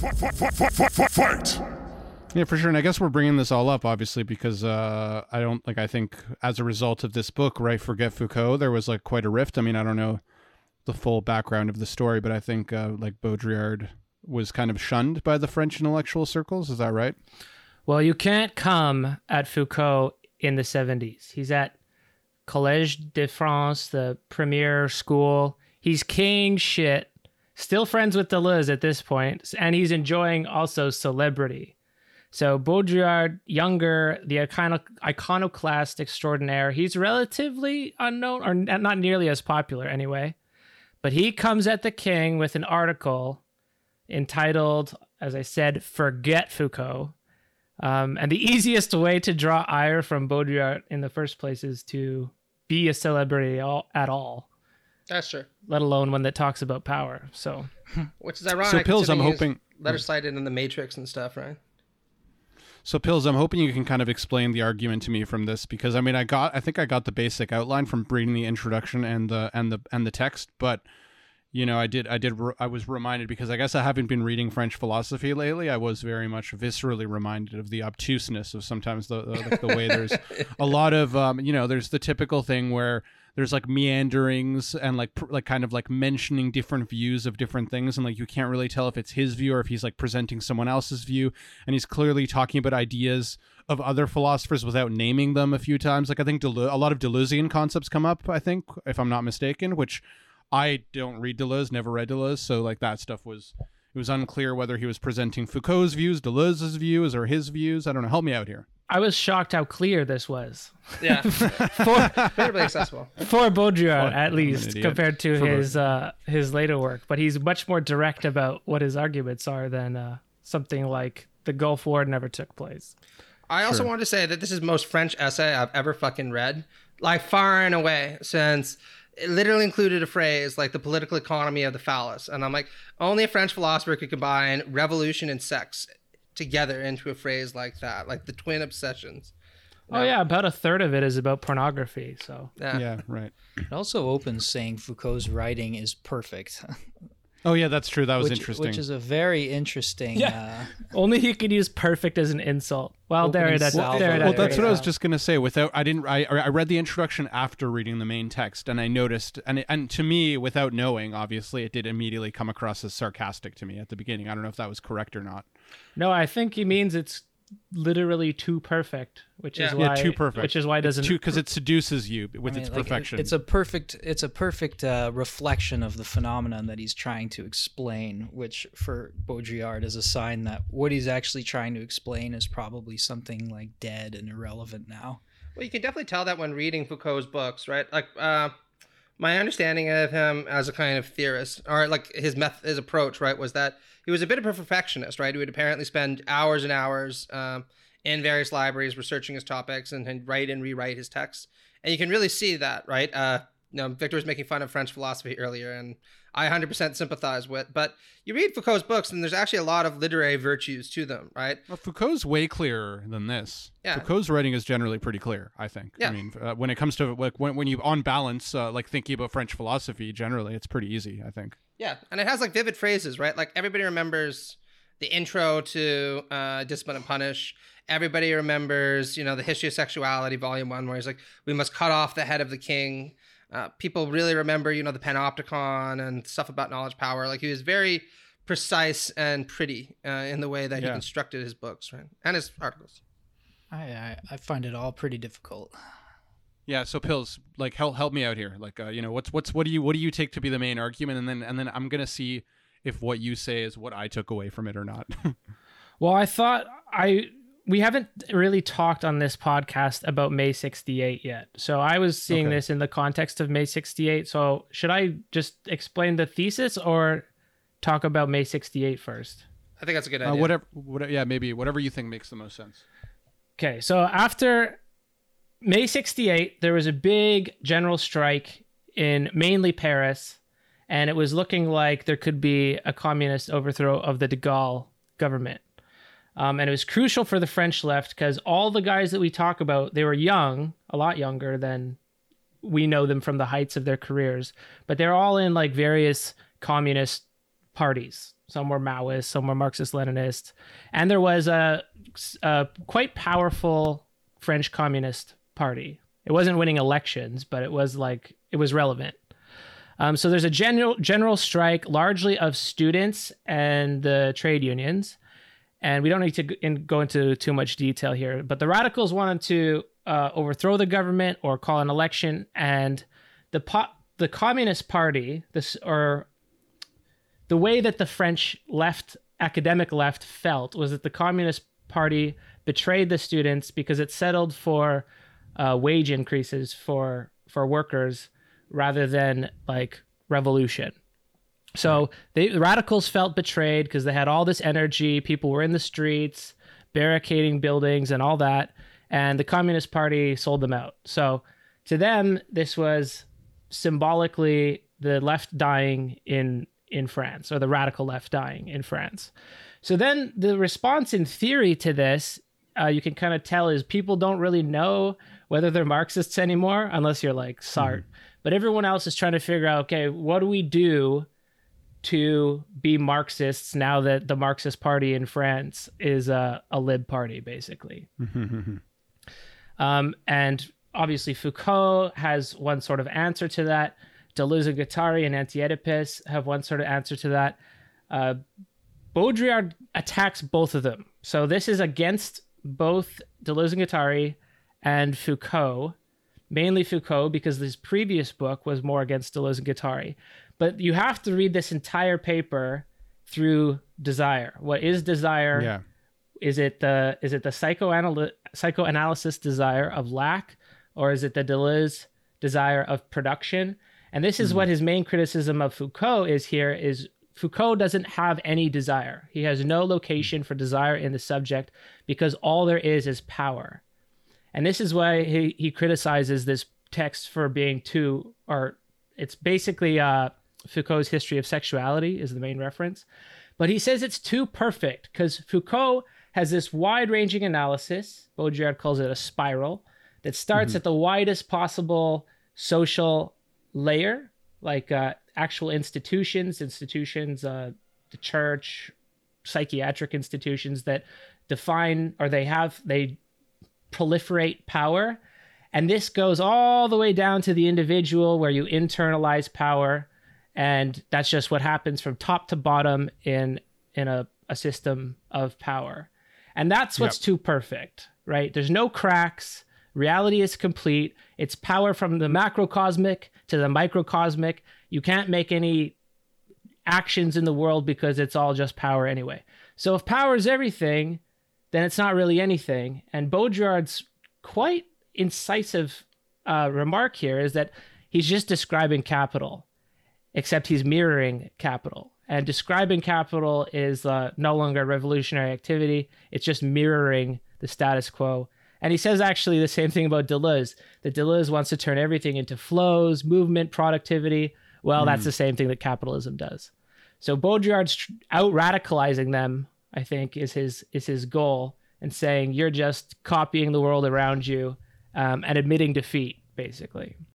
Fight! Yeah, for sure. And I guess we're bringing this all up, obviously, because uh, I don't like. I think as a result of this book, right, Forget Foucault, there was like quite a rift. I mean, I don't know the full background of the story, but I think uh, like Baudrillard was kind of shunned by the French intellectual circles. Is that right? Well, you can't come at Foucault in the 70s. He's at Collège de France, the premier school. He's king shit, still friends with Deleuze at this point, and he's enjoying also celebrity. So Baudrillard, younger, the icono- iconoclast extraordinaire, he's relatively unknown or not nearly as popular anyway. But he comes at the king with an article entitled, as I said, Forget Foucault. Um, and the easiest way to draw ire from Baudrillard in the first place is to be a celebrity all, at all, That's true. let alone one that talks about power. So Which is ironic. So, Pills, I'm considering he's hoping- letter cited in the Matrix and stuff, right? So Pills, I'm hoping you can kind of explain the argument to me from this because I mean I got I think I got the basic outline from reading the introduction and the and the and the text, but you know I did I did I was reminded because I guess I haven't been reading French philosophy lately. I was very much viscerally reminded of the obtuseness of sometimes the the, the way there's a lot of um, you know there's the typical thing where there's like meanderings and like like kind of like mentioning different views of different things. And like you can't really tell if it's his view or if he's like presenting someone else's view. And he's clearly talking about ideas of other philosophers without naming them a few times. Like i think Deleu- a lot of deleuzian concepts come up i think if i'm not mistaken which i don't read deleuze never read deleuze so like that stuff was it was unclear whether he was presenting foucault's views deleuze's views or his views i don't know help me out here I was shocked how clear this was Yeah. for, fairly accessible. for Baudrillard, Fuck, at least compared to For his uh, his later work. But he's much more direct about what his arguments are than uh, something like the Gulf War never took place. I also want to say that this is most French essay I've ever fucking read, like far and away, since it literally included a phrase like the political economy of the phallus. And I'm like, only a French philosopher could combine revolution and sex together into a phrase like that, like the twin obsessions. Oh yeah, about a third of it is about pornography. So Yeah. yeah right It also opens saying Foucault's writing is perfect, oh yeah that's true that was which, interesting which is a very interesting. Yeah. Uh, only he could use perfect as an insult. Well, there Opening that's salvo. there. Well, well, that's what I was just gonna say. Without, I didn't. I I read the introduction after reading the main text, and I noticed, and it, and to me, without knowing, obviously, it did immediately come across as sarcastic to me at the beginning. I don't know if that was correct or not. No, I think he means it's literally too perfect, which is why yeah, too perfect. Which is why it doesn't because it seduces you with I mean, its like, it- perfection. it's a perfect. It's a perfect uh, reflection of the phenomenon that he's trying to explain, which for Baudrillard is a sign that what he's actually trying to explain is probably something like dead and irrelevant now. Well, you can definitely tell that when reading Foucault's books, right? Like, uh, my understanding of him as a kind of theorist, or like his meth- his approach, right, was that he was a bit of a perfectionist, right? He would apparently spend hours and hours um, in various libraries researching his topics and, and write and rewrite his texts, and you can really see that, right? Uh, you know, Victor was making fun of French philosophy earlier, and I 100% sympathize with. But you read Foucault's books, and there's actually a lot of literary virtues to them, right? Well, Foucault's way clearer than this. Yeah. Foucault's writing is generally pretty clear. I think. Yeah. I mean, uh, when it comes to like when when you on balance, uh, like thinking about French philosophy, generally, it's pretty easy. I think. Yeah, and it has like vivid phrases, right? Like everybody remembers the intro to uh, Discipline and Punish. Everybody remembers, you know, the history of sexuality, volume one, where he's like, "We must cut off the head of the king." Uh, people really remember, you know, the Panopticon and stuff about knowledge power. Like he was very precise and pretty uh, in the way that he constructed his books, right, and his articles. I, I I find it all pretty difficult. Yeah. So pills, like help help me out here. Like, uh, you know, what's what's what do you what do you take to be the main argument, and then and then I'm gonna see if what you say is what I took away from it or not. Well, I thought I we haven't really talked on this podcast about May 68 yet. So I was seeing Okay. this in the context of May 68. So should I just explain the thesis or talk about May 68 first? I think that's a good uh, idea. whatever, whatever. Yeah, maybe whatever you think makes the most sense. Okay, so after May 68, there was a big general strike in mainly Paris, and it was looking like there could be a communist overthrow of the de Gaulle government. Um, and it was crucial for the French left because all the guys that we talk about, they were young, a lot younger than we know them from the heights of their careers, but they're all in like various communist parties. Some were Maoist, some were Marxist Leninist, and there was a, a quite powerful French Communist Party. It wasn't winning elections, but it was like it was relevant. Um, so there's a general general strike, largely of students and the trade unions, and we don't need to in, go into too much detail here. But the radicals wanted to uh, overthrow the government or call an election, and the po- the Communist Party, this or the way that the French left academic left felt was that the Communist Party betrayed the students because it settled for uh, wage increases for for workers rather than like revolution. So they, the radicals felt betrayed because they had all this energy. People were in the streets, barricading buildings and all that. And the Communist Party sold them out. So to them, this was symbolically the left dying in in France or the radical left dying in France. So then the response in theory to this, uh, you can kind of tell is people don't really know whether they're Marxists anymore unless you're like Sartre. But everyone else is trying to figure out, okay, what do we do to be Marxists now that the Marxist Party in France is a, a lib party, basically. um, and obviously, Foucault has one sort of answer to that. Deleuze and Guattari and Anti-Oedipus have one sort of answer to that. Uh, Baudrillard attacks both of them. So this is against both Deleuze and Guattari and Foucault, mainly Foucault, because his previous book was more against Deleuze and Guattari. But you have to read this entire paper through desire. What is desire? Yeah. Is it the is it the psychoanal- psychoanalysis desire of lack, or is it the Deleuze desire of production? And this is what his main criticism of Foucault is here is Foucault doesn't have any desire. He has no location for desire in the subject because all there is is power. And this is why he, he criticizes this text for being too, or it's basically uh, Foucault's history of sexuality is the main reference. But he says it's too perfect because Foucault has this wide ranging analysis. Baudrillard calls it a spiral that starts at the widest possible social layer, like uh, actual institutions, institutions, uh, the church, psychiatric institutions that define or they have, they proliferate power. And this goes all the way down to the individual where you internalize power. And that's just what happens from top to bottom in in a, a system of power. And that's what's too perfect, right? There's no cracks. Reality is complete. It's power from the macrocosmic to the microcosmic. You can't make any actions in the world because it's all just power anyway. So if power is everything, then it's not really anything. And Baudrillard's quite incisive uh, remark here is that he's just describing capital, except he's mirroring capital. And describing capital is uh, no longer a revolutionary activity, it's just mirroring the status quo. And he says actually the same thing about Deleuze that Deleuze wants to turn everything into flows, movement, productivity. Well, that's the same thing that capitalism does. So Baudrillard's tr- out radicalizing them, I think, is his is his goal, and saying you're just copying the world around you um, and admitting defeat, basically.